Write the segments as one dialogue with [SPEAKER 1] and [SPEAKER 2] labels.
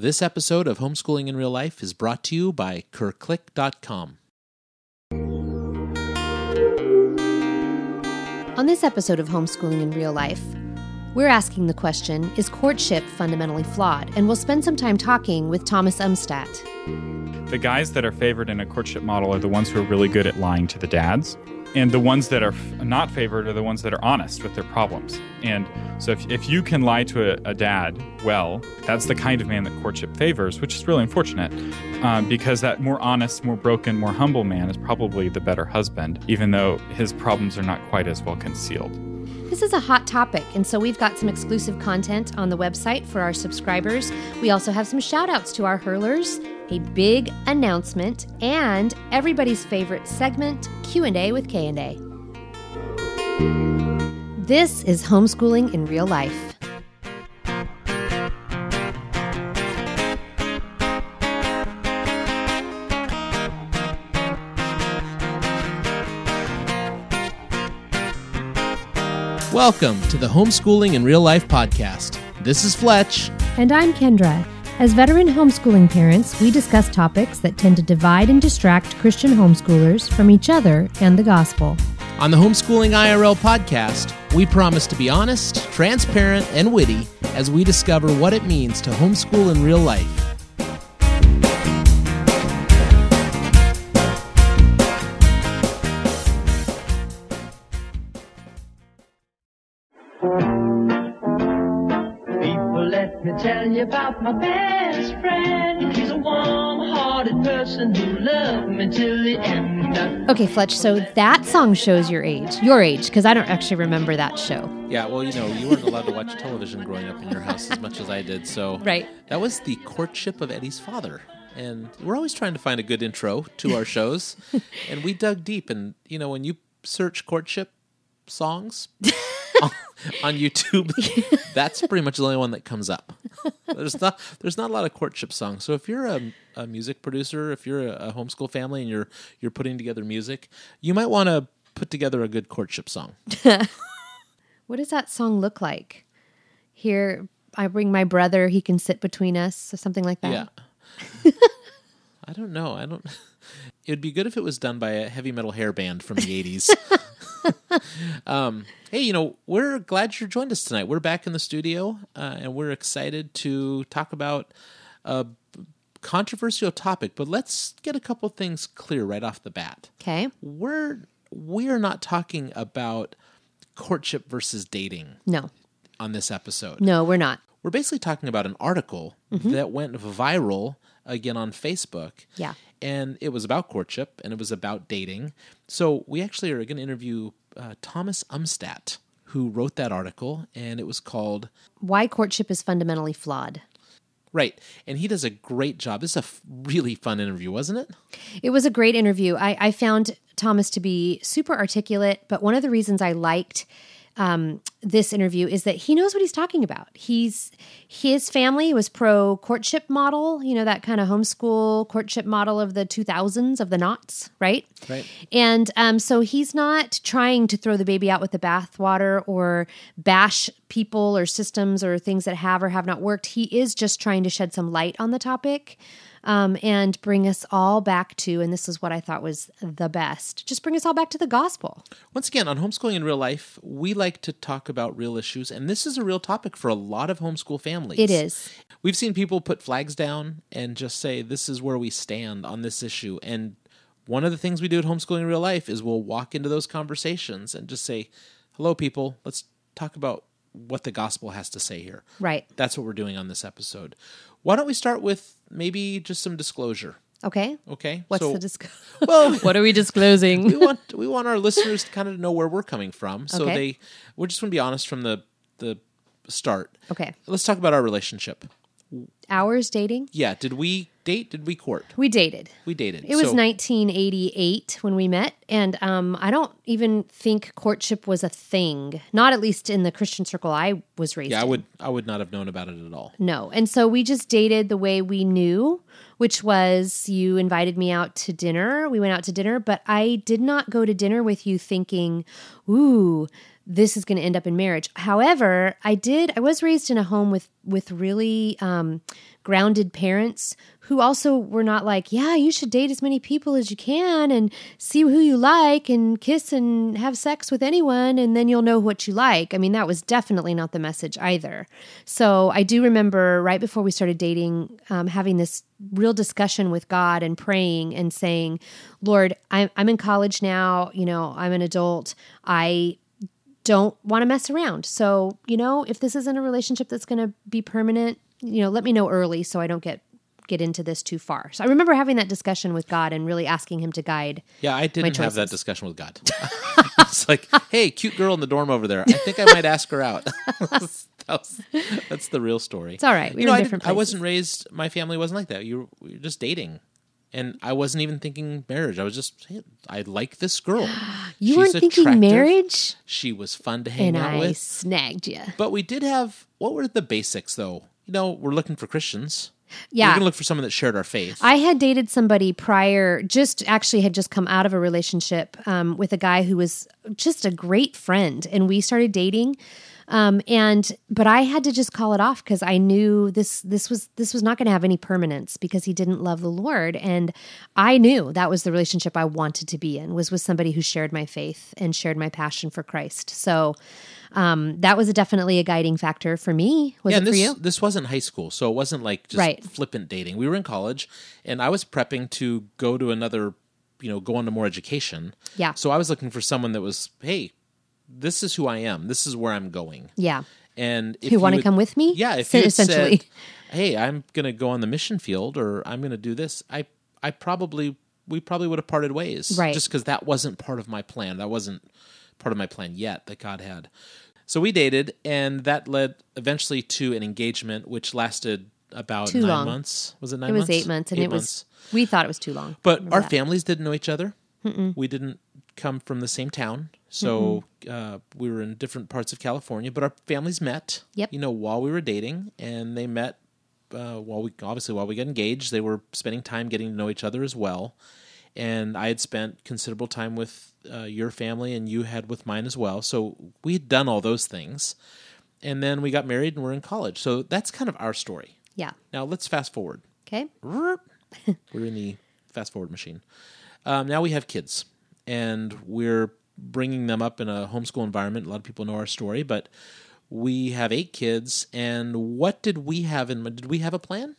[SPEAKER 1] This episode of Homeschooling in Real Life is brought to you by CurrClick.com.
[SPEAKER 2] On this episode of Homeschooling in Real Life, we're asking the question Is courtship fundamentally flawed? And we'll spend some time talking with Thomas Umstattd.
[SPEAKER 3] The guys that are favored in a courtship model are the ones who are really good at lying to the dads. And the ones that are not favored are the ones that are honest with their problems. And so if, if you can lie to a, a dad well, that's the kind of man that courtship favors, which is really unfortunate um, because that more honest, more broken, more humble man is probably the better husband, even though his problems are not quite as well concealed.
[SPEAKER 2] This is a hot topic, and so we've got some exclusive content on the website for our subscribers. We also have some shout outs to our hurlers, a big announcement, and everybody's favorite segment, Q&A with K&A. This is homeschooling in real life.
[SPEAKER 1] Welcome to the Homeschooling in Real Life podcast. This is Fletch.
[SPEAKER 4] And I'm Kendra. As veteran homeschooling parents, we discuss topics that tend to divide and distract Christian homeschoolers from each other and the gospel.
[SPEAKER 1] On the Homeschooling IRL podcast, we promise to be honest, transparent, and witty as we discover what it means to homeschool in real life.
[SPEAKER 5] You about my best friend. He's a warm-hearted person who loved me till the end.
[SPEAKER 2] Okay, Fletch, so that song shows your age. Your age, because I don't actually remember that show.
[SPEAKER 1] Yeah, well, you know, you weren't allowed to watch television growing up in your house as much as I did, so
[SPEAKER 2] Right.
[SPEAKER 1] that was the courtship of Eddie's father. And we're always trying to find a good intro to our shows, and we dug deep. And you know, when you search courtship songs on, YouTube, that's pretty much the only one that comes up. There's not there's not a lot of courtship songs. So if you're a, a music producer, if you're a, a homeschool family, and you're you're putting together music, you might want to put together a good courtship song.
[SPEAKER 2] What does that song look like? Here, I bring my brother, he can sit between us, or something like that.
[SPEAKER 1] Yeah. I don't know. I don't. It would be good if it was done by a heavy metal hair band from the '80s. Um, hey, you know, we're glad you joined us tonight. We're back in the studio, uh, and we're excited to talk about a controversial topic. But let's get a couple things clear right off the bat.
[SPEAKER 2] Okay.
[SPEAKER 1] We're we are not talking about courtship versus dating
[SPEAKER 2] No,
[SPEAKER 1] on this episode
[SPEAKER 2] no, we're not.
[SPEAKER 1] we're basically talking about an article that went viral again on Facebook.
[SPEAKER 2] Yeah.
[SPEAKER 1] And it was about courtship and it was about dating. So we actually are going to interview uh, Thomas Umstattd, who wrote that article, and it was called
[SPEAKER 2] Why courtship is fundamentally flawed.
[SPEAKER 1] Right. And he does a great job. This is a f- really fun interview, wasn't it?
[SPEAKER 2] It was a great interview. I, I found Thomas to be super articulate, but one of the reasons I liked um, this interview is that he knows what he's talking about. He's his family was pro courtship model, you know that kind of homeschool courtship model of the 2000s of the knots, right?
[SPEAKER 1] Right.
[SPEAKER 2] And um, so he's not trying to throw the baby out with the bathwater or bash people or systems or things that have or have not worked. He is just trying to shed some light on the topic um, and bring us all back to, and this is what I thought was the best, just bring us all back to the gospel.
[SPEAKER 1] Once again, on homeschooling in real life, we like to talk about real issues, and this is a real topic for a lot of homeschool families.
[SPEAKER 2] It is.
[SPEAKER 1] We've seen people put flags down and just say, this is where we stand on this issue. And one of the things we do at Homeschooling in Real Life is we'll walk into those conversations and just say, hello, people, let's talk about what the gospel has to say here.
[SPEAKER 2] Right.
[SPEAKER 1] That's what we're doing on this episode. Why don't we start with maybe just some disclosure?
[SPEAKER 2] Okay.
[SPEAKER 1] Okay.
[SPEAKER 2] What's
[SPEAKER 1] So-
[SPEAKER 2] the disc?
[SPEAKER 1] well,
[SPEAKER 2] what are we disclosing?
[SPEAKER 1] we want we want our listeners to kind of know where we're coming from, so
[SPEAKER 2] Okay.
[SPEAKER 1] they we're just going to be honest from the the start.
[SPEAKER 2] Okay.
[SPEAKER 1] Let's talk about our relationship.
[SPEAKER 2] Hours dating?
[SPEAKER 1] Yeah, did we date? Did we court?
[SPEAKER 2] We dated.
[SPEAKER 1] We dated.
[SPEAKER 2] It was
[SPEAKER 1] So-
[SPEAKER 2] 1988 when we met, and um, I don't even think courtship was a thing. Not at least in the Christian circle I was raised.
[SPEAKER 1] Yeah, I
[SPEAKER 2] in.
[SPEAKER 1] would I would not have known about it at all.
[SPEAKER 2] No, and so we just dated the way we knew, which was you invited me out to dinner. We went out to dinner, but I did not go to dinner with you thinking, "Ooh, this is going to end up in marriage. However, I did. I was raised in a home with with really um, grounded parents who also were not like, yeah, you should date as many people as you can and see who you like and kiss and have sex with anyone and then you'll know what you like. I mean, that was definitely not the message either. So I do remember right before we started dating, um, having this real discussion with God and praying and saying, Lord, I'm, I'm in college now. You know, I'm an adult. I don't want to mess around. So, you know, if this isn't a relationship that's going to be permanent, you know, let me know early so I don't get get into this too far. So I remember having that discussion with God and really asking him to guide.
[SPEAKER 1] Yeah, I didn't have that discussion with God. it's like, hey, cute girl in the dorm over there. I think I might ask her out. That was- that's the real story.
[SPEAKER 2] It's all right. We
[SPEAKER 1] You know, I, I wasn't raised. My family wasn't like that. You were, we were just dating, and I wasn't even thinking marriage. I was just, hey, I like this girl.
[SPEAKER 2] You
[SPEAKER 1] She's
[SPEAKER 2] weren't thinking
[SPEAKER 1] attractive.
[SPEAKER 2] marriage,
[SPEAKER 1] She was fun to hang out.
[SPEAKER 2] and
[SPEAKER 1] out
[SPEAKER 2] I
[SPEAKER 1] with.
[SPEAKER 2] snagged you.
[SPEAKER 1] But we did have. What were the basics, though? You know, we're looking for Christians.
[SPEAKER 2] Yeah.
[SPEAKER 1] We're going to look for someone that shared our faith.
[SPEAKER 2] I had dated somebody prior, just actually had just come out of a relationship um, with a guy who was just a great friend, and we started dating. Um, and but I had to just call it off because I knew this this was this was not going to have any permanence because he didn't love the Lord, and I knew that was the relationship I wanted to be in was with somebody who shared my faith and shared my passion for Christ. So um, that was definitely a guiding factor for me. Was
[SPEAKER 1] yeah,
[SPEAKER 2] it
[SPEAKER 1] and
[SPEAKER 2] for
[SPEAKER 1] this
[SPEAKER 2] you?
[SPEAKER 1] this wasn't high school, so it wasn't like just
[SPEAKER 2] Right.
[SPEAKER 1] flippant dating. We were in college, and I was prepping to go to another, you know, go on to more education.
[SPEAKER 2] Yeah.
[SPEAKER 1] So I was looking for someone that was, hey, this is who I am. This is where I'm going.
[SPEAKER 2] Yeah.
[SPEAKER 1] And if
[SPEAKER 2] Who wanna come with me?
[SPEAKER 1] Yeah, if
[SPEAKER 2] So
[SPEAKER 1] you
[SPEAKER 2] essentially.
[SPEAKER 1] said, "Hey, I'm going to go on the mission field, or I'm going to do this," I I probably we probably would have parted ways,
[SPEAKER 2] Right.
[SPEAKER 1] Just because that wasn't part of my plan. That wasn't part of my plan yet that God had. So we dated, and that led eventually to an engagement, which lasted about
[SPEAKER 2] Too
[SPEAKER 1] nine
[SPEAKER 2] long.
[SPEAKER 1] months. Was it nine?
[SPEAKER 2] It was
[SPEAKER 1] months?
[SPEAKER 2] eight months, and
[SPEAKER 1] Eight
[SPEAKER 2] it
[SPEAKER 1] months.
[SPEAKER 2] was we thought it was too long.
[SPEAKER 1] But our
[SPEAKER 2] that.
[SPEAKER 1] families didn't know each other. We didn't come from the same town, so uh, we were in different parts of California. But our families met.
[SPEAKER 2] Yep.
[SPEAKER 1] You know, while we were dating, and they met uh, while we obviously while we got engaged. They were spending time getting to know each other as well. And I had spent considerable time with uh, your family, and you had with mine as well. So we had done all those things, and then we got married, and we're in college. So that's kind of our story.
[SPEAKER 2] Yeah.
[SPEAKER 1] Now let's fast forward.
[SPEAKER 2] Okay.
[SPEAKER 1] We're in the fast forward machine. Um, now we have kids, and we're bringing them up in a homeschool environment. A lot of people know our story, but we have eight kids. And what did we have in? Did we have a plan?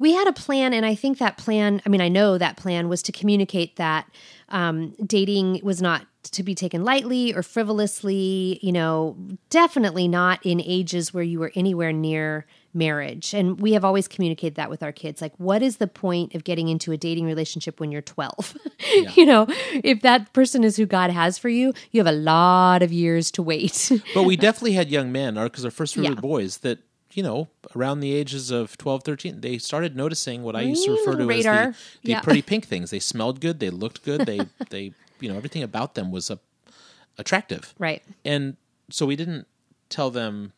[SPEAKER 2] We had a plan, and I think that plan, I mean, I know that plan was to communicate that um, dating was not to be taken lightly or frivolously, you know, definitely not in ages where you were anywhere near marriage. And we have always communicated that with our kids. Like, what is the point of getting into a dating relationship when you're 12? you know, if that person is who God has for you, you have a lot of years to wait.
[SPEAKER 1] But we definitely had young men, because our first three
[SPEAKER 2] Yeah.
[SPEAKER 1] were boys that. You know, around the ages of 12, 13, they started noticing what I used to refer to
[SPEAKER 2] radar.
[SPEAKER 1] as the, the
[SPEAKER 2] Yeah.
[SPEAKER 1] pretty pink things. They smelled good, they looked good, they, they, you know, everything about them was a, attractive.
[SPEAKER 2] right.
[SPEAKER 1] And so we didn't tell them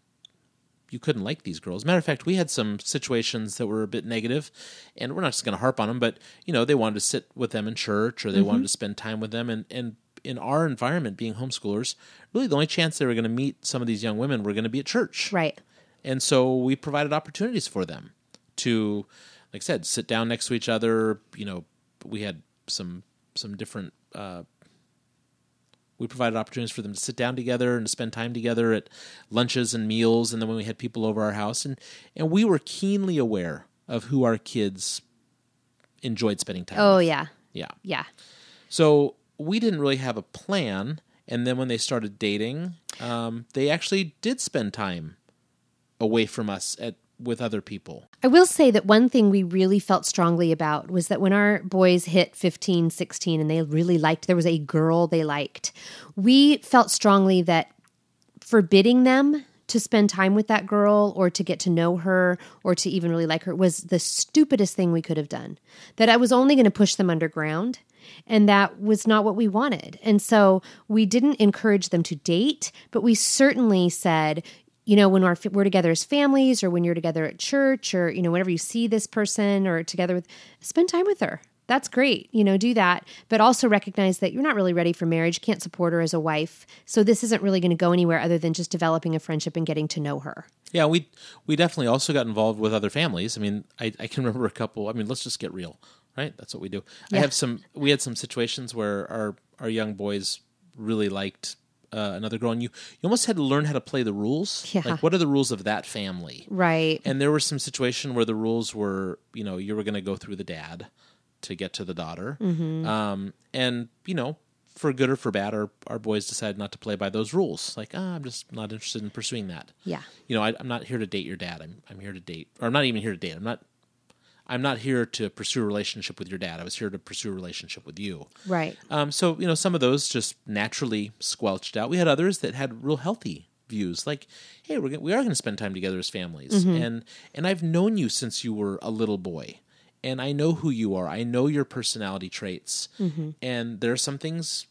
[SPEAKER 1] you couldn't like these girls. Matter of fact, we had some situations that were a bit negative, and we're not just going to harp on them, but you know, they wanted to sit with them in church or they
[SPEAKER 2] Mm-hmm.
[SPEAKER 1] wanted to spend time with them, and and in our environment, being homeschoolers, really the only chance they were going to meet some of these young women were going to be at church,
[SPEAKER 2] Right.
[SPEAKER 1] and so we provided opportunities for them to, like I said, sit down next to each other. You know, we had some some different. Uh, we provided opportunities for them to sit down together and to spend time together at lunches and meals, and then when we had people over our house, and and we were keenly aware of who our kids enjoyed spending time.
[SPEAKER 2] Oh,
[SPEAKER 1] with.
[SPEAKER 2] yeah.
[SPEAKER 1] yeah.
[SPEAKER 2] Yeah.
[SPEAKER 1] So we didn't really have a plan, and then when they started dating, um, they actually did spend time away from us at with other people.
[SPEAKER 2] I will say that one thing we really felt strongly about was that when our boys hit 15, 16, and they really liked, there was a girl they liked, we felt strongly that forbidding them to spend time with that girl or to get to know her or to even really like her was the stupidest thing we could have done. That I was only going to push them underground. And that was not what we wanted. And so we didn't encourage them to date, but we certainly said, you know, when we're, we're together as families or when you're together at church or, you know, whenever you see this person or together with, spend time with her. that's great. You know, do that, but also recognize that you're not really ready for marriage. Can't support her as a wife. So this isn't really going to go anywhere other than just developing a friendship and getting to know her.
[SPEAKER 1] Yeah, we we definitely also got involved with other families. I mean, I, I can remember a couple. I mean, let's just get real, right? That's what we do. I have some. We had some situations where our our young boys really liked uh, another girl, and you you almost had to learn how to play the rules.
[SPEAKER 2] Yeah.
[SPEAKER 1] Like, what are the rules of that family?
[SPEAKER 2] Right.
[SPEAKER 1] And there was some situation where the rules were, you know, you were going to go through the dad to get to the daughter,
[SPEAKER 2] Mm-hmm.
[SPEAKER 1] um, and you know, for good or for bad, our our boys decided not to play by those rules. Like, ah, I'm just not interested in pursuing that.
[SPEAKER 2] Yeah.
[SPEAKER 1] You know, I, I'm not here to date your dad. I'm I'm here to date, or I'm not even here to date. I'm not. I'm not here to pursue a relationship with your dad. I was here to pursue a relationship with you.
[SPEAKER 2] Right.
[SPEAKER 1] Um, so you know, some of those just naturally squelched out. We had others that had real healthy views, like, "Hey, we're gonna, we are going to spend time together as families," and and I've known you since you were a little boy, and I know who you are. I know your personality traits, and there are some things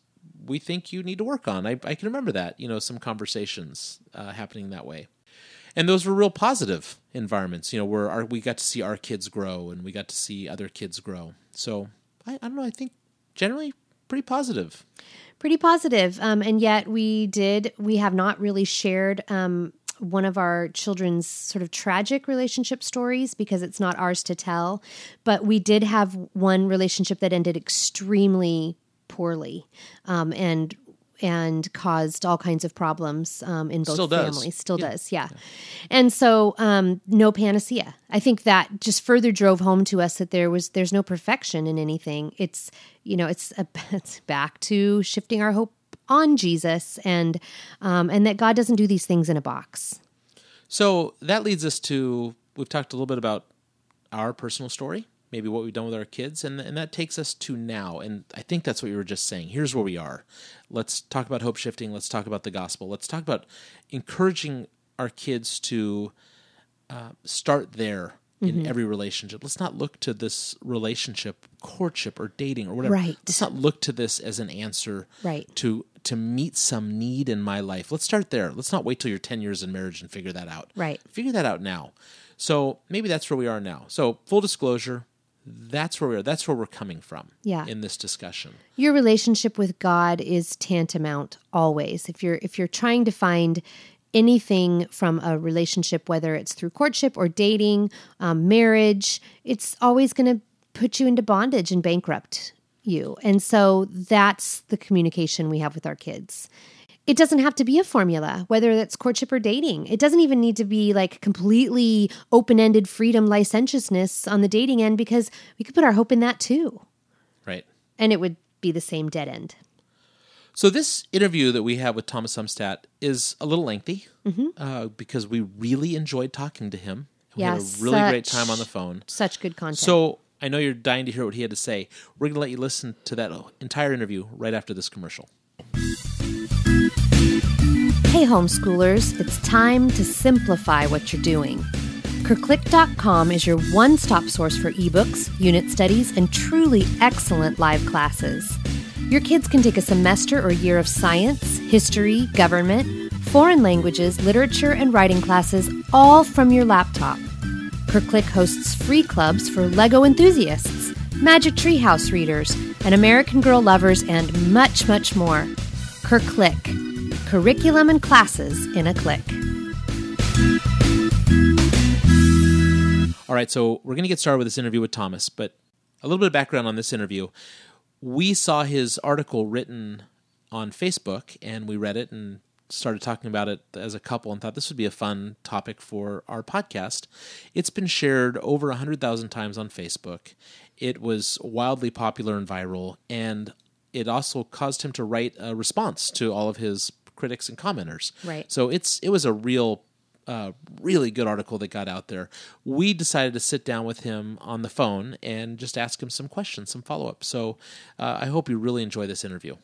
[SPEAKER 1] we think you need to work on. I, I can remember that, you know, some conversations uh, happening that way and those were real positive environments you know where our, we got to see our kids grow and we got to see other kids grow so i, I don't know i think generally pretty positive
[SPEAKER 2] pretty positive. Um, and yet we did, we have not really shared um, one of our children's sort of tragic relationship stories because it's not ours to tell. But we did have one relationship that ended extremely poorly um, and and caused all kinds of problems um, in both
[SPEAKER 1] Still
[SPEAKER 2] families. Still does, yeah. And so, um, no panacea. I think that just further drove home to us that there was there's no perfection in anything. It's you know it's a, it's back to shifting our hope on Jesus and um, and that God doesn't do these things in a box.
[SPEAKER 1] so that leads us to we've talked a little bit about our personal story maybe what we've done with our kids and, and that takes us to now. And i think that's what you were just saying. Here's where we are. Let's talk about hope shifting. Let's talk about the gospel. Let's talk about encouraging our kids to uh, start there in every relationship. Let's not look to this relationship courtship or dating or whatever.
[SPEAKER 2] Right.
[SPEAKER 1] let's not look to this as an answer
[SPEAKER 2] Right.
[SPEAKER 1] to to meet some need in my life. Let's start there. Let's not wait till you're 10 years in marriage and figure that out.
[SPEAKER 2] Right.
[SPEAKER 1] figure that out now. So maybe that's where we are now. So full disclosure that's where we are that's where we're coming from
[SPEAKER 2] Yeah.
[SPEAKER 1] in this discussion
[SPEAKER 2] your relationship with God is tantamount always. If you're if you're trying to find anything from a relationship, whether it's through courtship or dating, um, marriage, it's always going to put you into bondage and bankrupt you. And so that's the communication we have with our kids. It doesn't have to be a formula, whether that's courtship or dating. It doesn't even need to be like completely open ended freedom licentiousness on the dating end because we could put our hope in that too.
[SPEAKER 1] right
[SPEAKER 2] And it would be the same dead end.
[SPEAKER 1] So this interview that we have with Thomas Umstattd is a little lengthy
[SPEAKER 2] Mm-hmm.
[SPEAKER 1] uh, because we really enjoyed talking to him. We
[SPEAKER 2] Yeah,
[SPEAKER 1] had a really great time on the phone.
[SPEAKER 2] Such good content.
[SPEAKER 1] So I know you're dying to hear what he had to say. We're going to let you listen to that entire interview right after this commercial.
[SPEAKER 2] Hey, homeschoolers, it's time to simplify what you're doing. CurrClick.com is your one stop source for ebooks, unit studies, and truly excellent live classes. Your kids can take a semester or year of science, history, government, foreign languages, literature, and writing classes all from your laptop. CurrClick hosts free clubs for Lego enthusiasts, Magic Treehouse readers, and American Girl lovers, and much, much more. CurrClick. Curriculum and classes in a click.
[SPEAKER 1] All right, so we're going to get started with this interview with Thomas, but a little bit of background on this interview. We saw his article written on Facebook and we read it and started talking about it as a couple and thought this would be a fun topic for our podcast. It's been shared over 100,000 times on Facebook. It was wildly popular and viral, and it also caused him to write a response to all of his critics and commenters.
[SPEAKER 2] Right.
[SPEAKER 1] So it's it was a real uh, really good article that got out there. We decided to sit down with him on the phone and just ask him some questions, some follow up. So uh, I hope you really enjoy this interview.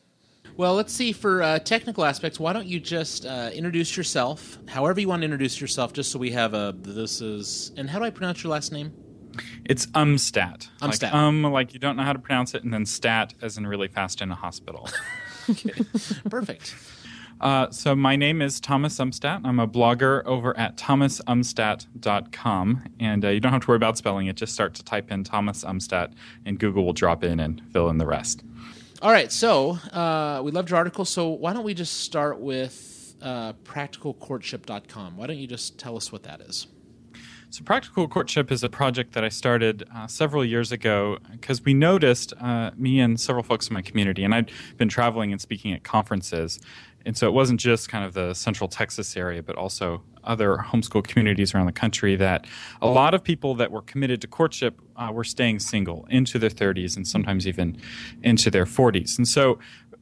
[SPEAKER 1] Well, let's see. For uh, technical aspects, why don't you just uh, introduce yourself, however you want to introduce yourself, just so we have a. This is. And how do I pronounce your last name?
[SPEAKER 3] It's umstat.
[SPEAKER 1] Umstat.
[SPEAKER 3] Like, um, like you don't know how to pronounce it, and then stat as in really fast in a hospital.
[SPEAKER 1] Perfect.
[SPEAKER 3] Uh, so my name is Thomas Umstattd. I'm a blogger over at thomasumstattd.com. And uh, you don't have to worry about spelling it. Just start to type in Thomas Umstattd, and Google will drop in and fill in the rest.
[SPEAKER 1] All right, so uh, we loved your article. So why don't we just start with uh, practicalcourtship.com? Why don't you just tell us what that is?
[SPEAKER 3] So, Practical Courtship is a project that I started uh, several years ago because we noticed, uh, me and several folks in my community, and I'd been traveling and speaking at conferences. And so it wasn't just kind of the central Texas area, but also other homeschool communities around the country that a lot of people that were committed to courtship uh, were staying single into their 30s and sometimes even into their 40s. And so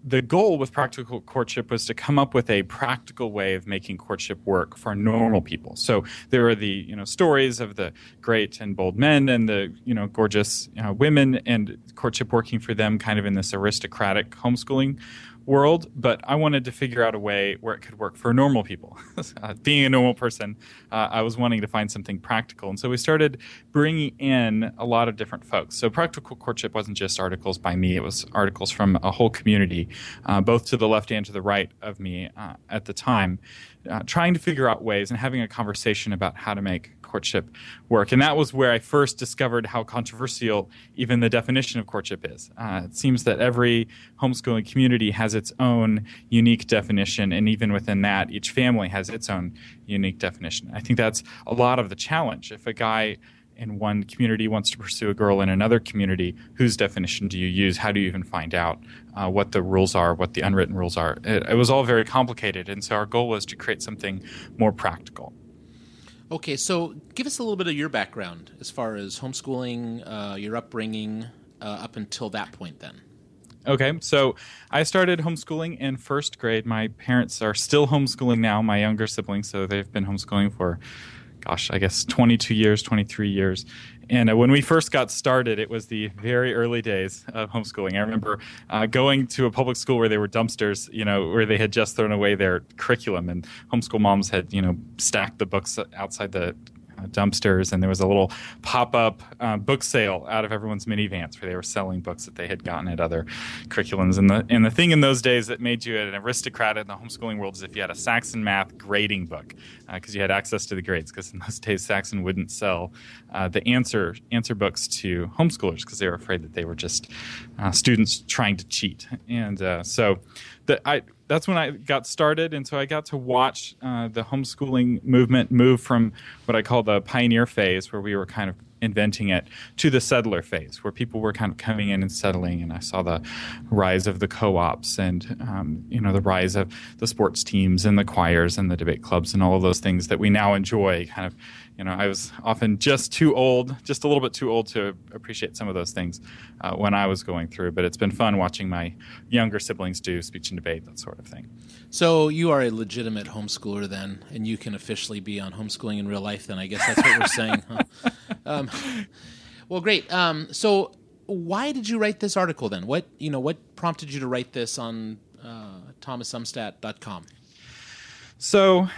[SPEAKER 3] the goal with practical courtship was to come up with a practical way of making courtship work for normal people. So there are the you know stories of the great and bold men and the you know gorgeous you know, women and courtship working for them, kind of in this aristocratic homeschooling world, but I wanted to figure out a way where it could work for normal people. uh, being a normal person, uh, I was wanting to find something practical. And so we started bringing in a lot of different folks. So Practical Courtship wasn't just articles by me, it was articles from a whole community, uh, both to the left and to the right of me uh, at the time, uh, trying to figure out ways and having a conversation about how to make courtship work. And that was where I first discovered how controversial even the definition of courtship is. Uh, it seems that every homeschooling community has its own unique definition, and even within that, each family has its own unique definition. I think that's a lot of the challenge. If a guy in one community wants to pursue a girl in another community, whose definition do you use? How do you even find out uh, what the rules are, what the unwritten rules are? It, it was all very complicated, and so our goal was to create something more practical.
[SPEAKER 1] Okay, so give us a little bit of your background as far as homeschooling, uh, your upbringing uh, up until that point then.
[SPEAKER 3] Okay, so I started homeschooling in first grade. My parents are still homeschooling now, my younger siblings, so they've been homeschooling for, gosh, I guess 22 years, 23 years. And uh, when we first got started, it was the very early days of homeschooling. I remember uh, going to a public school where there were dumpsters, you know, where they had just thrown away their curriculum, and homeschool moms had, you know, stacked the books outside the dumpsters, and there was a little pop-up uh, book sale out of everyone's minivans where they were selling books that they had gotten at other curriculums. And the and the thing in those days that made you an aristocrat in the homeschooling world is if you had a Saxon math grading book, because uh, you had access to the grades. Because in those days, Saxon wouldn't sell uh, the answer answer books to homeschoolers because they were afraid that they were just uh, students trying to cheat. And uh, so, the, I that's when I got started, and so I got to watch uh, the homeschooling movement move from what I call the pioneer phase, where we were kind of inventing it, to the settler phase, where people were kind of coming in and settling. And I saw the rise of the co-ops, and um, you know the rise of the sports teams and the choirs and the debate clubs and all of those things that we now enjoy, kind of you know, I was often just too old, just a little bit too old to appreciate some of those things uh, when I was going through. But it's been fun watching my younger siblings do speech and debate, that sort of thing.
[SPEAKER 1] So you are a legitimate homeschooler then, and you can officially be on homeschooling in real life. Then I guess that's what we're saying. Huh? Um, well, great. Um, so why did you write this article then? What you know, what prompted you to write this on uh, thomasumstattd.com?
[SPEAKER 3] So,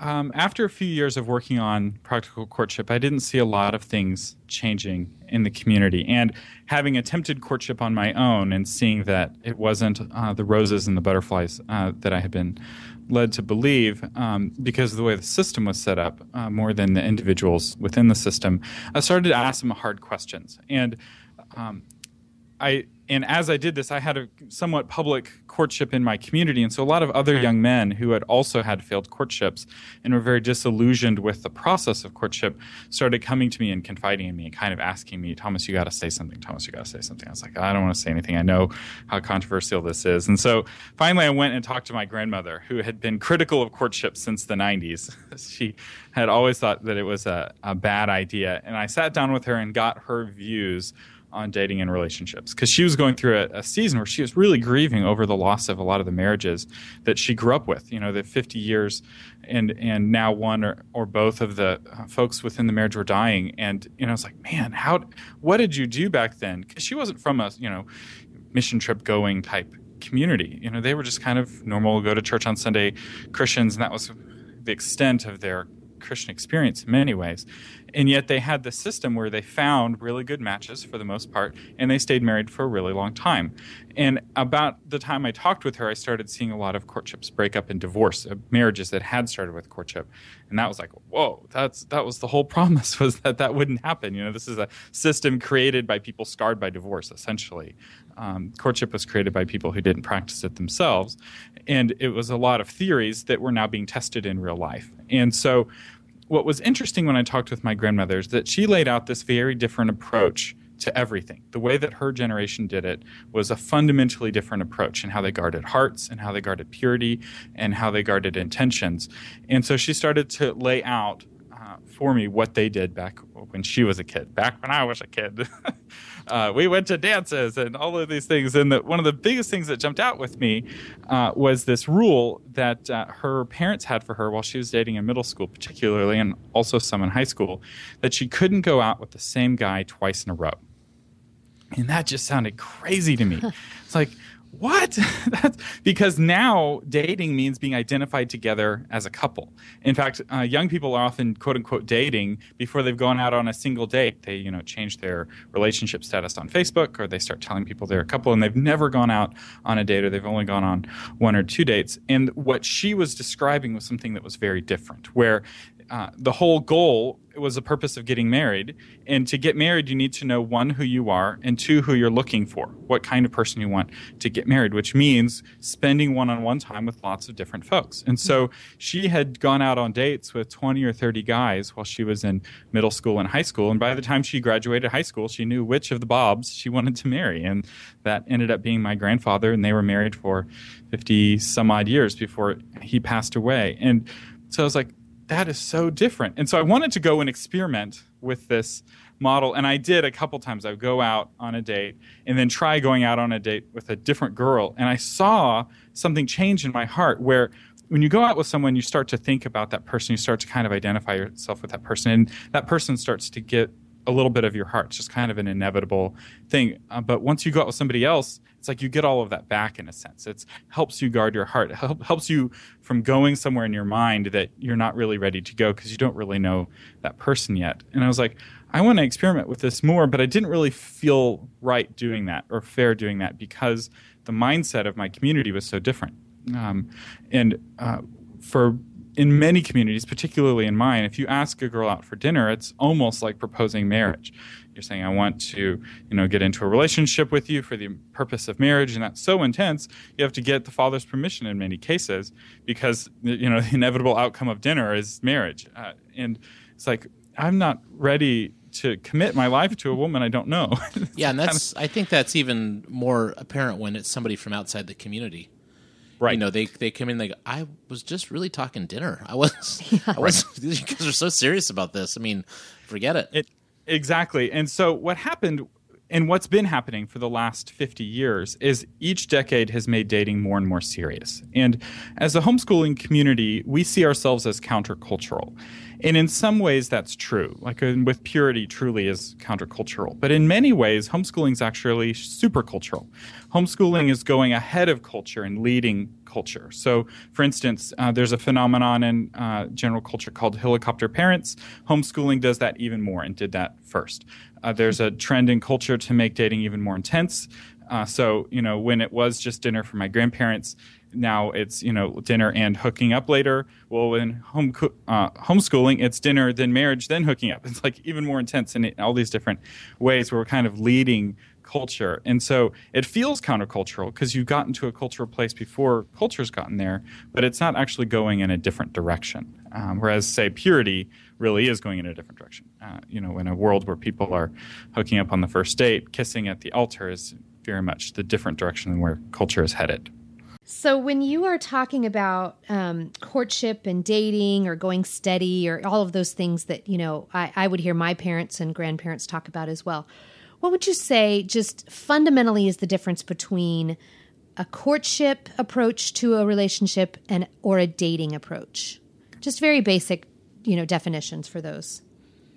[SPEAKER 3] um, after a few years of working on practical courtship, I didn't see a lot of things changing in the community. And having attempted courtship on my own and seeing that it wasn't uh, the roses and the butterflies uh, that I had been led to believe, um, because of the way the system was set up, uh, more than the individuals within the system, I started to ask them hard questions. And um, I and as I did this, I had a somewhat public courtship in my community, and so a lot of other hmm. young men who had also had failed courtships and were very disillusioned with the process of courtship started coming to me and confiding in me and kind of asking me, "Thomas, you got to say something. Thomas, you got to say something." I was like, "I don't want to say anything. I know how controversial this is." And so finally, I went and talked to my grandmother, who had been critical of courtship since the '90s. she had always thought that it was a, a bad idea, and I sat down with her and got her views on dating and relationships because she was going through a, a, season where she was really grieving over the loss of a lot of the marriages that she grew up with. You know, the 50 years and and now one or, or both of the uh, folks within the marriage were dying. And, you know, it's like, man, how, what did you do back then? Because she wasn't from a, you know, mission trip going type community. You know, they were just kind of normal, go to church on Sunday Christians, and that was the extent of their Christian experience in many ways. And yet they had this system where they found really good matches for the most part, and they stayed married for a really long time. And about the time I talked with her, I started seeing a lot of courtships break up and divorce, uh, marriages that had started with courtship. And that was like, whoa, that's that was the whole promise was that that wouldn't happen. You know, this is a system created by people scarred by divorce, essentially. Um, courtship was created by people who didn't practice it themselves, and it was a lot of theories that were now being tested in real life. And so what was interesting when I talked with my grandmother is that she laid out this very different approach to everything. The way that her generation did it was a fundamentally different approach in how they guarded hearts and how they guarded purity and how they guarded intentions. And so she started to lay out uh, for me what they did back when she was a kid, back when I was a kid. uh, we went to dances and all of these things. And the, one of the biggest things that jumped out with me uh, was this rule that uh, her parents had for her while she was dating in middle school, particularly, and also some in high school, that she couldn't go out with the same guy twice in a row. And that just sounded crazy to me. it's like, what? That's because now dating means being identified together as a couple. In fact, uh, young people are often quote unquote dating before they've gone out on a single date. They, you know, change their relationship status on Facebook or they start telling people they're a couple and they've never gone out on a date or they've only gone on one or two dates. And what she was describing was something that was very different, where uh, the whole goal was the purpose of getting married. And to get married, you need to know one, who you are, and two, who you're looking for, what kind of person you want to get married, which means spending one on one time with lots of different folks. And so she had gone out on dates with 20 or 30 guys while she was in middle school and high school. And by the time she graduated high school, she knew which of the Bobs she wanted to marry. And that ended up being my grandfather, and they were married for 50 some odd years before he passed away. And so I was like, that is so different. And so I wanted to go and experiment with this model. And I did a couple times. I would go out on a date and then try going out on a date with a different girl. And I saw something change in my heart where when you go out with someone, you start to think about that person. You start to kind of identify yourself with that person. And that person starts to get a little bit of your heart. It's just kind of an inevitable thing. Uh, but once you go out with somebody else, it's like you get all of that back in a sense. It helps you guard your heart. It help, helps you from going somewhere in your mind that you're not really ready to go because you don't really know that person yet. And I was like, I want to experiment with this more, but I didn't really feel right doing that or fair doing that because the mindset of my community was so different. Um, and uh, for in many communities, particularly in mine, if you ask a girl out for dinner, it's almost like proposing marriage. You're saying, "I want to, you know, get into a relationship with you for the purpose of marriage," and that's so intense. You have to get the father's permission in many cases because you know the inevitable outcome of dinner is marriage, uh, and it's like I'm not ready to commit my life to a woman I don't know.
[SPEAKER 1] yeah, and that's I think that's even more apparent when it's somebody from outside the community.
[SPEAKER 3] Right.
[SPEAKER 1] You know, they they come in. They go, I was just really talking dinner. I was. I was. These guys are so serious about this. I mean, forget it.
[SPEAKER 3] It exactly. And so what happened and what's been happening for the last 50 years is each decade has made dating more and more serious. And as a homeschooling community, we see ourselves as countercultural. And in some ways, that's true. Like uh, with purity, truly is countercultural. But in many ways, homeschooling is actually supercultural. Homeschooling is going ahead of culture and leading culture. So, for instance, uh, there's a phenomenon in uh, general culture called helicopter parents. Homeschooling does that even more and did that first. Uh, there's a trend in culture to make dating even more intense. Uh, so, you know, when it was just dinner for my grandparents, now it's you know dinner and hooking up later. Well, in home uh, homeschooling, it's dinner then marriage then hooking up. It's like even more intense in all these different ways where we're kind of leading culture, and so it feels countercultural because you've gotten to a cultural place before culture's gotten there, but it's not actually going in a different direction. Um, whereas, say, purity really is going in a different direction. Uh, you know, in a world where people are hooking up on the first date, kissing at the altar is very much the different direction than where culture is headed.
[SPEAKER 2] So, when you are talking about um, courtship and dating or going steady or all of those things that, you know, I, I, would hear my parents and grandparents talk about as well, what would you say just fundamentally is the difference between a courtship approach to a relationship and or a dating approach? Just very basic, you know, definitions for those.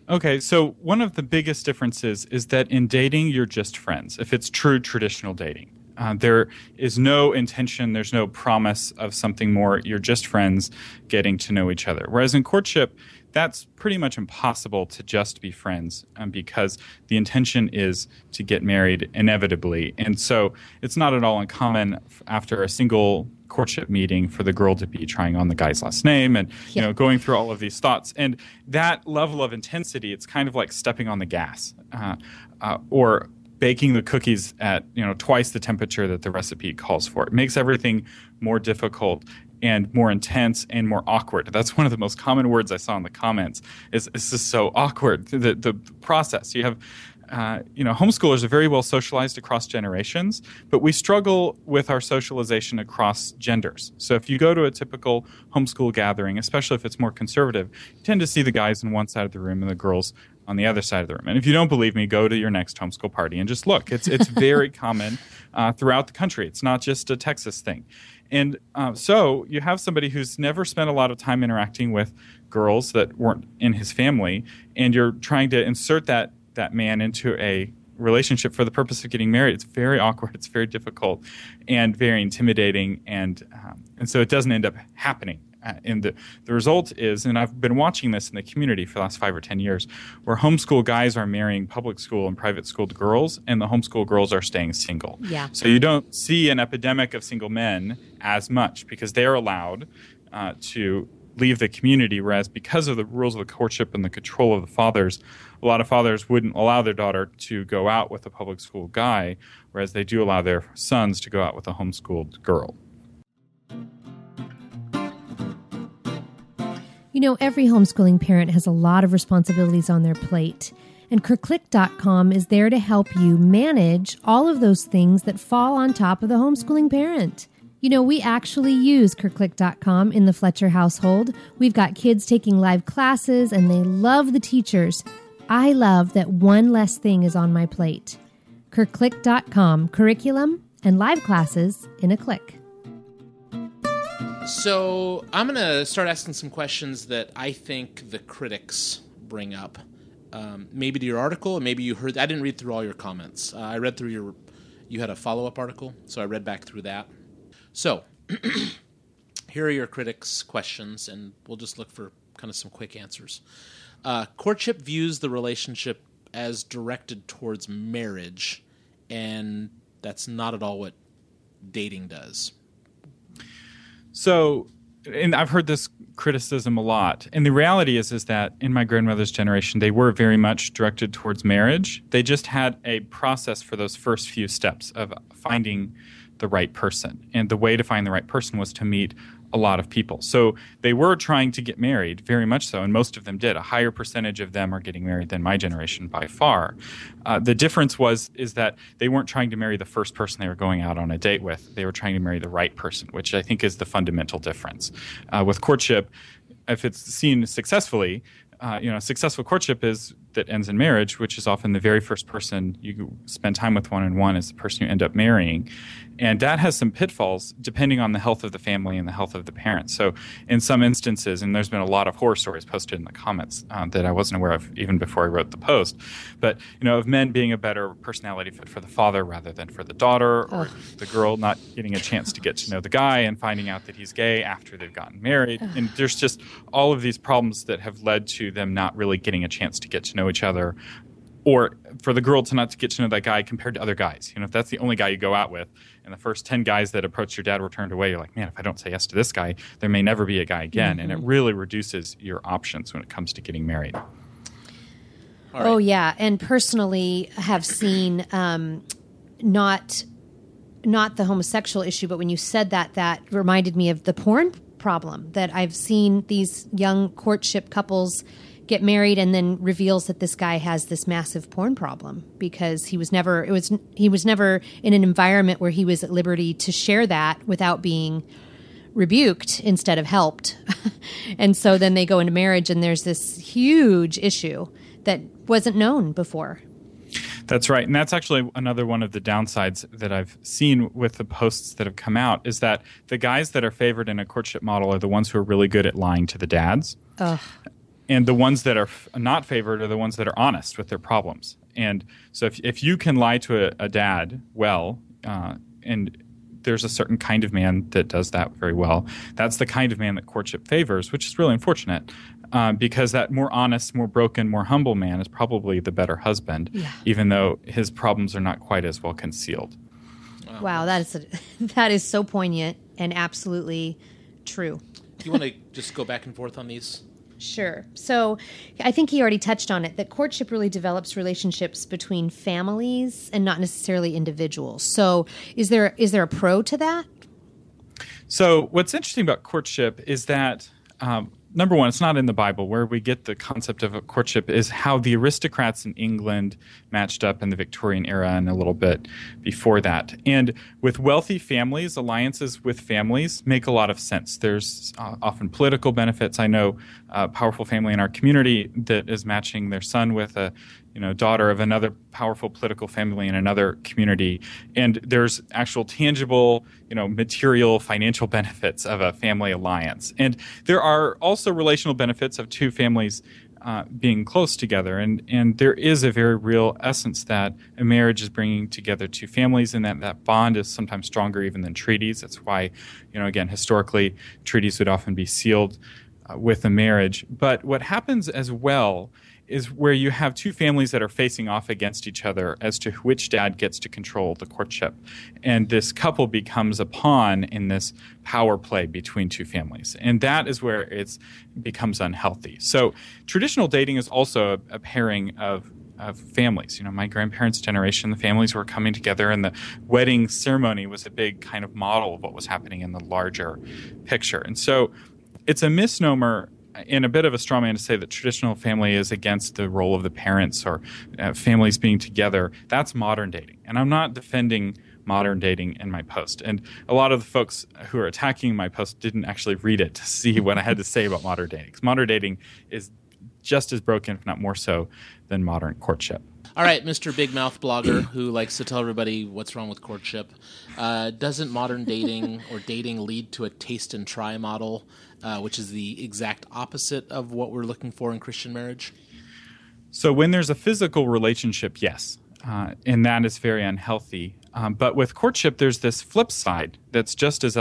[SPEAKER 3] Okay, so one of the biggest differences is that in dating, you're just friends, if it's true traditional dating Uh, there is no intention, there's no promise of something more. You're just friends getting to know each other. Whereas in courtship, that's pretty much impossible to just be friends um, because the intention is to get married inevitably. And so it's not at all uncommon after a single courtship meeting for the girl to be trying on the guy's last name and you know going through all of these thoughts and that level of intensity it's kind of like stepping on the gas uh, uh, or baking the cookies at you know twice the temperature that the recipe calls for it makes everything more difficult and more intense and more awkward. That's one of the most common words I saw in the comments. Is this is so awkward? The the process you have. Uh, you know, homeschoolers are very well socialized across generations, but we struggle with our socialization across genders. So if you go to a typical homeschool gathering, especially if it's more conservative, you tend to see the guys on one side of the room and the girls on the other side of the room. And if you don't believe me, go to your next homeschool party and just look. It's it's very common uh, throughout the country. It's not just a Texas thing. And uh, so you have somebody who's never spent a lot of time interacting with girls that weren't in his family, and you're trying to insert that that man into a relationship for the purpose of getting married. It's very awkward. It's very difficult, and very intimidating, and um, and so it doesn't end up happening. Uh, and the, the result is, and I've been watching this in the community for the last five or 10 years, where homeschool guys are marrying public school and private schooled girls, and the homeschool girls are staying single.
[SPEAKER 2] Yeah.
[SPEAKER 3] So you don't see an epidemic of single men as much because they're allowed uh, to leave the community, whereas because of the rules of the courtship and the control of the fathers, a lot of fathers wouldn't allow their daughter to go out with a public school guy, whereas they do allow their sons to go out with a homeschooled girl.
[SPEAKER 4] You know, every homeschooling parent has a lot of responsibilities on their plate, and CurrClick.com is there to help you manage all of those things that fall on top of the homeschooling parent. You know, we actually use CurrClick.com in the Fletcher household. We've got kids taking live classes, and they love the teachers. I love that one less thing is on my plate. CurrClick.com curriculum and live classes in a click.
[SPEAKER 1] So I'm going to start asking some questions that I think the critics bring up. Um, maybe to your article, maybe you heard. I didn't read through all your comments. Uh, I read through your. You had a follow up article, so I read back through that. So here are your critics' questions, and we'll just look for kind of some quick answers. Uh, courtship views the relationship as directed towards marriage, and that's not at all what dating does.
[SPEAKER 3] So, and I've heard this criticism a lot. And the reality is, is that in my grandmother's generation, they were very much directed towards marriage. They just had a process for those first few steps of finding the right person. And the way to find the right person was to meet a lot of people. So they were trying to get married, very much so, and most of them did. A higher percentage of them are getting married than my generation by far. Uh, the difference was is that they weren't trying to marry the first person they were going out on a date with. They were trying to marry the right person, which I think is the fundamental difference. Uh, with courtship, if it's seen successfully, uh, you know, successful courtship is that ends in marriage, which is often the very first person you spend time with one on one is the person you end up marrying. And that has some pitfalls depending on the health of the family and the health of the parents. So, in some instances, and there's been a lot of horror stories posted in the comments uh, that I wasn't aware of even before I wrote the post, but you know, of men being a better personality fit for the father rather than for the daughter, or the girl not getting a chance to get to know the guy and finding out that he's gay after they've gotten married. And there's just all of these problems that have led to them not really getting a chance to get to know each other or for the girl to not to get to know that guy compared to other guys. You know, if that's the only guy you go out with, and the first ten guys that approach your dad were turned away, you're like, man, if I don't say yes to this guy, there may never be a guy again, and it really reduces your options when it comes to getting married.
[SPEAKER 2] Oh yeah, and personally have seen um, not not the homosexual issue, but when you said that, that reminded me of the porn problem that I've seen these young courtship couples get married and then reveals that this guy has this massive porn problem because he was never it was he was never in an environment where he was at liberty to share that without being rebuked instead of helped. and so then they go into marriage and there's this huge issue that wasn't known before.
[SPEAKER 3] That's right. And that's actually another one of the downsides that I've seen with the posts that have come out is that the guys that are favored in a courtship model are the ones who are really good at lying to the dads.
[SPEAKER 2] Ugh.
[SPEAKER 3] And the ones that are f- not favored are the ones that are honest with their problems. And so if, if you can lie to a, a dad well, uh, and there's a certain kind of man that does that very well. That's the kind of man that courtship favors, which is really unfortunate. Um, because that more honest, more broken, more humble man is probably the better husband,
[SPEAKER 2] Yeah.
[SPEAKER 3] even though his problems are not quite as well concealed.
[SPEAKER 2] Wow, that is a, that is so poignant and absolutely true.
[SPEAKER 1] Do you want to just go back and forth on these?
[SPEAKER 2] Sure. So I think he already touched on it that courtship really develops relationships between families and not necessarily individuals. So is there is there a pro to that?
[SPEAKER 3] So, what's interesting about courtship is that um, number one, it's not in the Bible. Where we get the concept of courtship is how the aristocrats in England matched up in the Victorian era and a little bit before that. And with wealthy families, alliances with families make a lot of sense. There's uh, often political benefits. I know a powerful family in our community that is matching their son with a you know daughter of another powerful political family in another community. And there's actual tangible you know material financial benefits of a family alliance. And there are also relational benefits of two families uh, being close together. And and there is a very real essence that a marriage is bringing together two families and that that bond is sometimes stronger even than treaties. That's why you know again historically treaties would often be sealed uh, with a marriage. But what happens as well is where you have two families that are facing off against each other as to which dad gets to control the courtship. And this couple becomes a pawn in this power play between two families. And that is where it becomes unhealthy. So traditional dating is also a, a pairing of of families. You know, my grandparents' generation, the families were coming together, and the wedding ceremony was a big kind of model of what was happening in the larger picture. And so it's a misnomer in a bit of a straw man to say that traditional family is against the role of the parents or uh, families being together. That's modern dating. And I'm not defending modern dating in my post. And a lot of the folks who are attacking my post didn't actually read it to see what I had to say about modern dating. 'Cause modern dating is just as broken, if not more so, than modern courtship.
[SPEAKER 1] All right, Mr. Big Mouth blogger who likes to tell everybody what's wrong with courtship. Uh, doesn't modern dating or dating lead to a taste and try model, uh, which is the exact opposite of what we're looking for in Christian marriage?
[SPEAKER 3] So when there's a physical relationship, yes, uh, and that is very unhealthy. Um, but with courtship, there's this flip side that's just as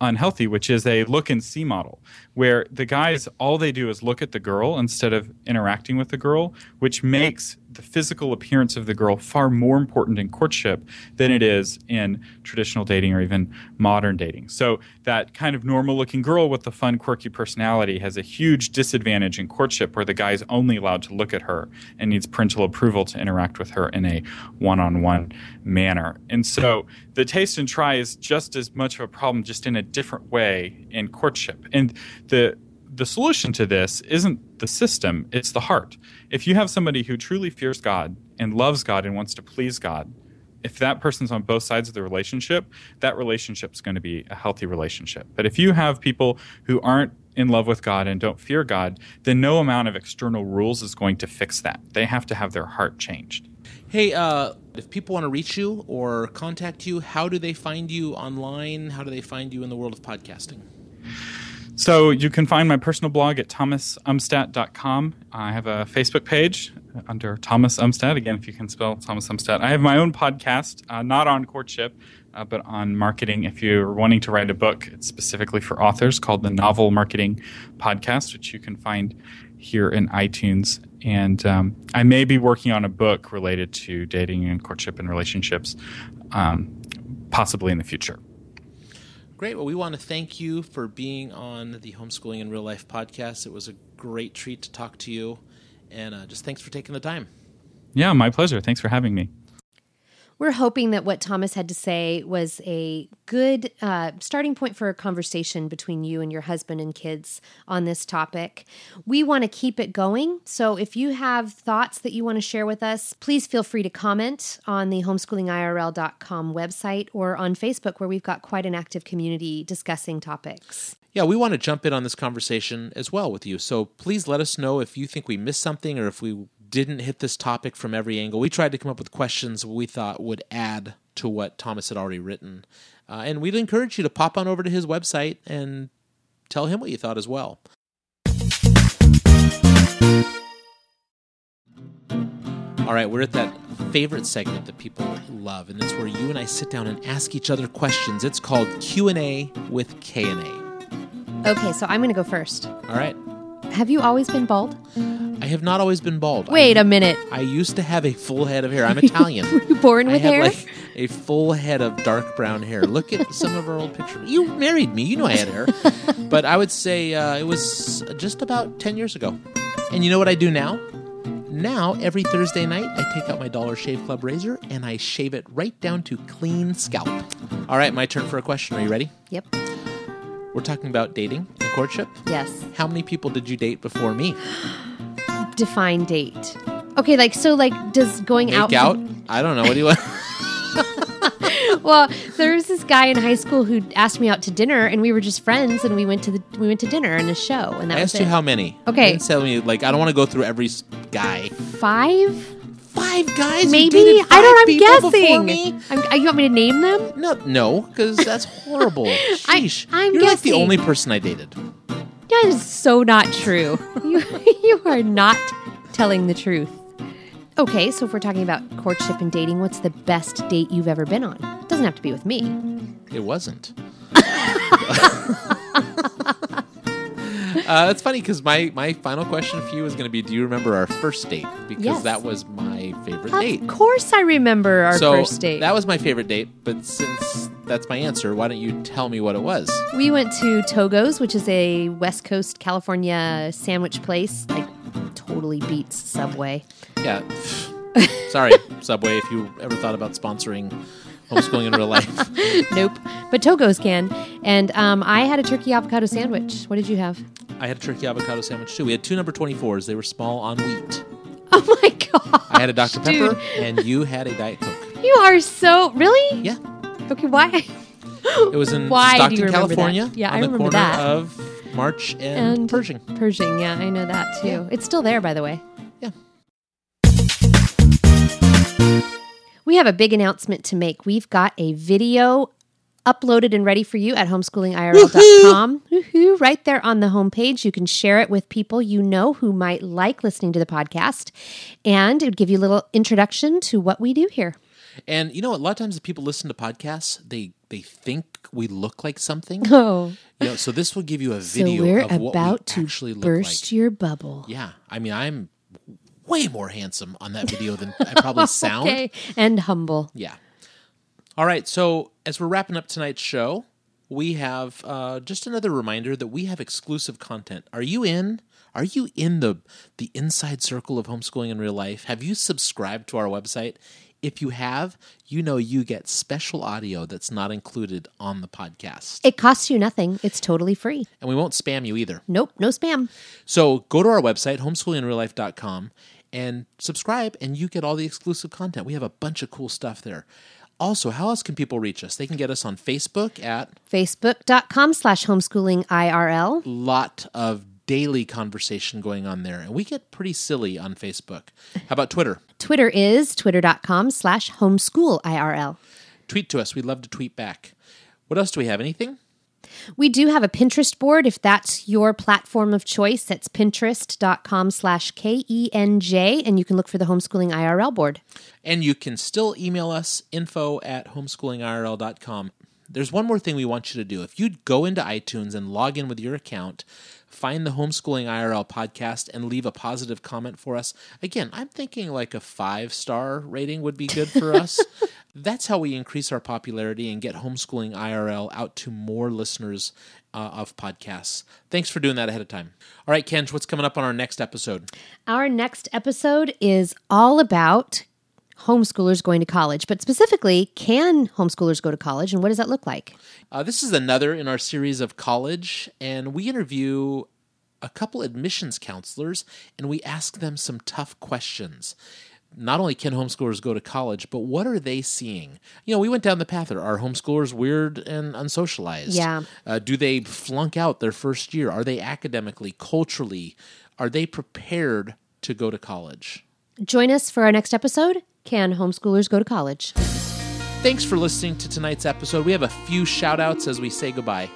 [SPEAKER 3] unhealthy, which is a look and see model, where the guys all they do is look at the girl instead of interacting with the girl, which makes the physical appearance of the girl far more important in courtship than it is in traditional dating or even modern dating. So that kind of normal looking girl with the fun, quirky personality has a huge disadvantage in courtship where the guy is only allowed to look at her and needs parental approval to interact with her in a one on one manner. And so the taste and try is just as much of a problem, just in a different way in courtship. And the the solution to this isn't the system, it's the heart. If you have somebody who truly fears God and loves God and wants to please God, if that person's on both sides of the relationship, that relationship's going to be a healthy relationship. But if you have people who aren't in love with God and don't fear God, then no amount of external rules is going to fix that. They have to have their heart changed.
[SPEAKER 1] Hey, uh, if people want to reach you or contact you, how do they find you online? How do they find you in the world of podcasting?
[SPEAKER 3] So you can find my personal blog at thomasumstattd.com. I have a Facebook page under Thomas Umstattd. Again, if you can spell Thomas Umstattd. I have my own podcast, uh, not on courtship, uh, but on marketing. If you're wanting to write a book, it's specifically for authors called the Novel Marketing Podcast, which you can find here in iTunes. And um, I may be working on a book related to dating and courtship and relationships, um, possibly in the future.
[SPEAKER 1] Great. Well, we want to thank you for being on the Homeschooling in Real Life podcast. It was a great treat to talk to you. And uh, just thanks for taking the time.
[SPEAKER 3] Yeah, my pleasure. Thanks for having me.
[SPEAKER 2] We're hoping that what Thomas had to say was a good uh, starting point for a conversation between you and your husband and kids on this topic. We want to keep it going. So if you have thoughts that you want to share with us, please feel free to comment on the homeschoolingirl.com website or on Facebook, where we've got quite an active community discussing topics.
[SPEAKER 1] Yeah, we want to jump in on this conversation as well with you. So please let us know if you think we missed something or if we didn't hit this topic from every angle. We tried to come up with questions we thought would add to what Thomas had already written. Uh, and we'd encourage you to pop on over to his website and tell him what you thought as well. All right, we're at that favorite segment that people love, and it's where you and I sit down and ask each other questions. It's called Q and A with K and A.
[SPEAKER 2] Okay, so I'm going to go first.
[SPEAKER 1] All right,
[SPEAKER 2] Have you always been bald?
[SPEAKER 1] I have not always been bald.
[SPEAKER 2] Wait
[SPEAKER 1] I,
[SPEAKER 2] a minute.
[SPEAKER 1] I used to have a full head of hair. I'm Italian.
[SPEAKER 2] Were you born
[SPEAKER 1] I
[SPEAKER 2] with
[SPEAKER 1] had
[SPEAKER 2] hair?
[SPEAKER 1] like a full head of dark brown hair. Look at some of our old pictures. You married me. You know I had hair. but I would say uh, it was just about 10 years ago. And you know what I do now? Now, every Thursday night, I take out my Dollar Shave Club razor and I shave it right down to clean scalp. All right, my turn for a question. Are you ready?
[SPEAKER 2] Yep.
[SPEAKER 1] We're talking about dating and courtship.
[SPEAKER 2] Yes.
[SPEAKER 1] How many people did you date before me?
[SPEAKER 2] Define date. Okay, like so like does going
[SPEAKER 1] Make
[SPEAKER 2] out
[SPEAKER 1] out? I don't know. What do you want?
[SPEAKER 2] Well, there was this guy in high school who asked me out to dinner and we were just friends and we went to the we went to dinner and a show and that
[SPEAKER 1] I
[SPEAKER 2] was
[SPEAKER 1] asked you how many.
[SPEAKER 2] Okay.
[SPEAKER 1] You tell me, like, I don't want to go through every s- guy.
[SPEAKER 2] Five?
[SPEAKER 1] Five guys? You
[SPEAKER 2] Maybe?
[SPEAKER 1] dated
[SPEAKER 2] I don't I'm guessing.
[SPEAKER 1] me?
[SPEAKER 2] I'm, uh, you want me to name them?
[SPEAKER 1] No, no, because that's horrible. Sheesh.
[SPEAKER 2] I'm
[SPEAKER 1] You're like the only person I dated.
[SPEAKER 2] That is so not true. you, you are not telling the truth. Okay, so if we're talking about courtship and dating, what's the best date you've ever been on? It doesn't have to be with me.
[SPEAKER 1] It wasn't. Uh, that's funny because my, my final question for you is going to be Do you remember our first date? Because
[SPEAKER 2] Yes.
[SPEAKER 1] that was my favorite
[SPEAKER 2] Of
[SPEAKER 1] date.
[SPEAKER 2] Of course, I remember our
[SPEAKER 1] so
[SPEAKER 2] first date.
[SPEAKER 1] that was my favorite date, but since that's my answer, why don't you tell me what it was?
[SPEAKER 2] we went to Togo's, which is a West Coast California sandwich place. Like, totally beats Subway.
[SPEAKER 1] Yeah. Sorry, Subway, if you ever thought about sponsoring homeschooling in real life.
[SPEAKER 2] nope, but Togo's can. And um, I had a turkey avocado sandwich. What did you have?
[SPEAKER 1] I had a turkey avocado sandwich too. We had two number 24s. They were small on wheat.
[SPEAKER 2] Oh my god!
[SPEAKER 1] I had a Dr.
[SPEAKER 2] Dude.
[SPEAKER 1] Pepper, and you had a Diet Coke.
[SPEAKER 2] You are so really
[SPEAKER 1] Yeah.
[SPEAKER 2] Okay. Why?
[SPEAKER 1] It was in
[SPEAKER 2] Why do
[SPEAKER 1] Stockton,
[SPEAKER 2] remember that?
[SPEAKER 1] California.
[SPEAKER 2] Yeah,
[SPEAKER 1] on
[SPEAKER 2] I
[SPEAKER 1] the
[SPEAKER 2] remember
[SPEAKER 1] corner
[SPEAKER 2] that.
[SPEAKER 1] of March and,
[SPEAKER 2] And-
[SPEAKER 1] Pershing.
[SPEAKER 2] Pershing, yeah, I know that too.
[SPEAKER 1] Yeah.
[SPEAKER 2] It's still there, by the way.
[SPEAKER 1] Yeah.
[SPEAKER 2] We have a big announcement to make. We've got a video uploaded and ready for you at homeschoolingirl.com. Woohoo! Right there on the homepage. You can share it with people you know who might like listening to the podcast. And it would give you a little introduction to what we do here.
[SPEAKER 1] And you know, a lot of times, if people listen to podcasts, they they think we look like something.
[SPEAKER 2] Oh,
[SPEAKER 1] You know, so this will give you a
[SPEAKER 2] so
[SPEAKER 1] video
[SPEAKER 2] we're
[SPEAKER 1] of what
[SPEAKER 2] about
[SPEAKER 1] we
[SPEAKER 2] to
[SPEAKER 1] actually
[SPEAKER 2] burst
[SPEAKER 1] like.
[SPEAKER 2] your bubble.
[SPEAKER 1] Yeah, I mean, I'm way more handsome on that video than I probably sound.
[SPEAKER 2] Okay, and humble.
[SPEAKER 1] Yeah. All right. So as we're wrapping up tonight's show, we have uh, just another reminder that we have exclusive content. Are you in? Are you in the the inside circle of homeschooling in real life? Have you subscribed to our website? If you have, you know you get special audio that's not included on the podcast.
[SPEAKER 2] It costs you nothing. It's totally free.
[SPEAKER 1] And we won't spam you either.
[SPEAKER 2] Nope, no spam.
[SPEAKER 1] So go to our website, homeschoolinginreallife.com, and subscribe, and you get all the exclusive content. We have a bunch of cool stuff there. Also, how else can people reach us? They can get us on Facebook at
[SPEAKER 2] Facebook.com slash homeschooling IRL.
[SPEAKER 1] lot of daily conversation going on there, and we get pretty silly on Facebook. How about Twitter?
[SPEAKER 2] Twitter is twitter.com slash homeschool IRL.
[SPEAKER 1] Tweet to us. We'd love to tweet back. What else do we have? Anything?
[SPEAKER 2] We do have a Pinterest board if that's your platform of choice. That's pinterest.com slash K-E-N-J, and you can look for the homeschooling IRL board.
[SPEAKER 1] And you can still email us info at homeschoolingirl.com. There's one more thing we want you to do. If you'd go into iTunes and log in with your account, find the Homeschooling IRL podcast and leave a positive comment for us. Again, I'm thinking like a five star rating would be good for us. That's how we increase our popularity and get Homeschooling IRL out to more listeners uh, of podcasts. Thanks for doing that ahead of time. All right, Kenj, what's coming up on our next episode?
[SPEAKER 2] Our next episode is all about homeschoolers going to college, but specifically, can homeschoolers go to college and what does that look like?
[SPEAKER 1] Uh, this is another in our series of college, and we interview a couple admissions counselors and we ask them some tough questions. Not only can homeschoolers go to college, but what are they seeing? You know, we went down the path. Are homeschoolers weird and unsocialized?
[SPEAKER 2] Yeah.
[SPEAKER 1] Uh, do they flunk out their first year? Are they academically, culturally, are they prepared to go to college?
[SPEAKER 2] Join us for our next episode. Can homeschoolers go to college?
[SPEAKER 1] Thanks for listening to tonight's episode. We have a few shout outs as we say goodbye.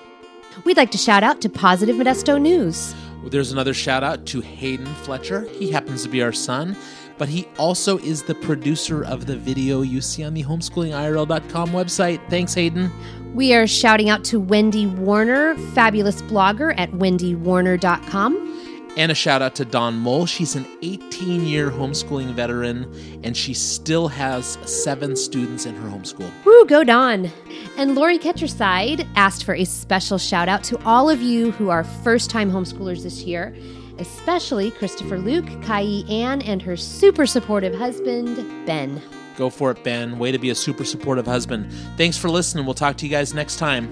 [SPEAKER 2] We'd like to shout out to Positive Modesto News.
[SPEAKER 1] There's another shout out to Hayden Fletcher. He happens to be our son. but he also is the producer of the video you see on the homeschoolingirl.com website. Thanks, Hayden.
[SPEAKER 2] We are shouting out to Wendy Warner, fabulous blogger at wendywarner.com.
[SPEAKER 1] And a shout out to Dawn Mole. She's an 18 year homeschooling veteran, and she still has seven students in her homeschool.
[SPEAKER 2] Woo, go Dawn. And Lori Ketcherside asked for a special shout out to all of you who are first time homeschoolers this year, especially Christopher Luke, Kai Ann, and her super supportive husband, Ben.
[SPEAKER 1] Go for it, Ben. Way to be a super supportive husband. Thanks for listening. We'll talk to you guys next time.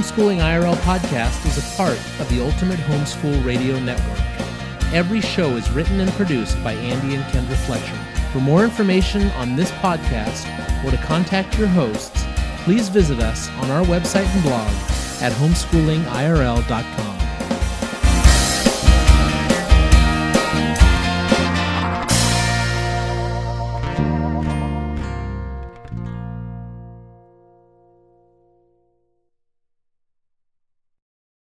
[SPEAKER 1] Homeschooling IRL podcast is a part of the Ultimate Homeschool Radio Network. Every show is written and produced by Andy and Kendra Fletcher. For more information on this podcast or to contact your hosts, please visit us on our website and blog at homeschoolingirl.com.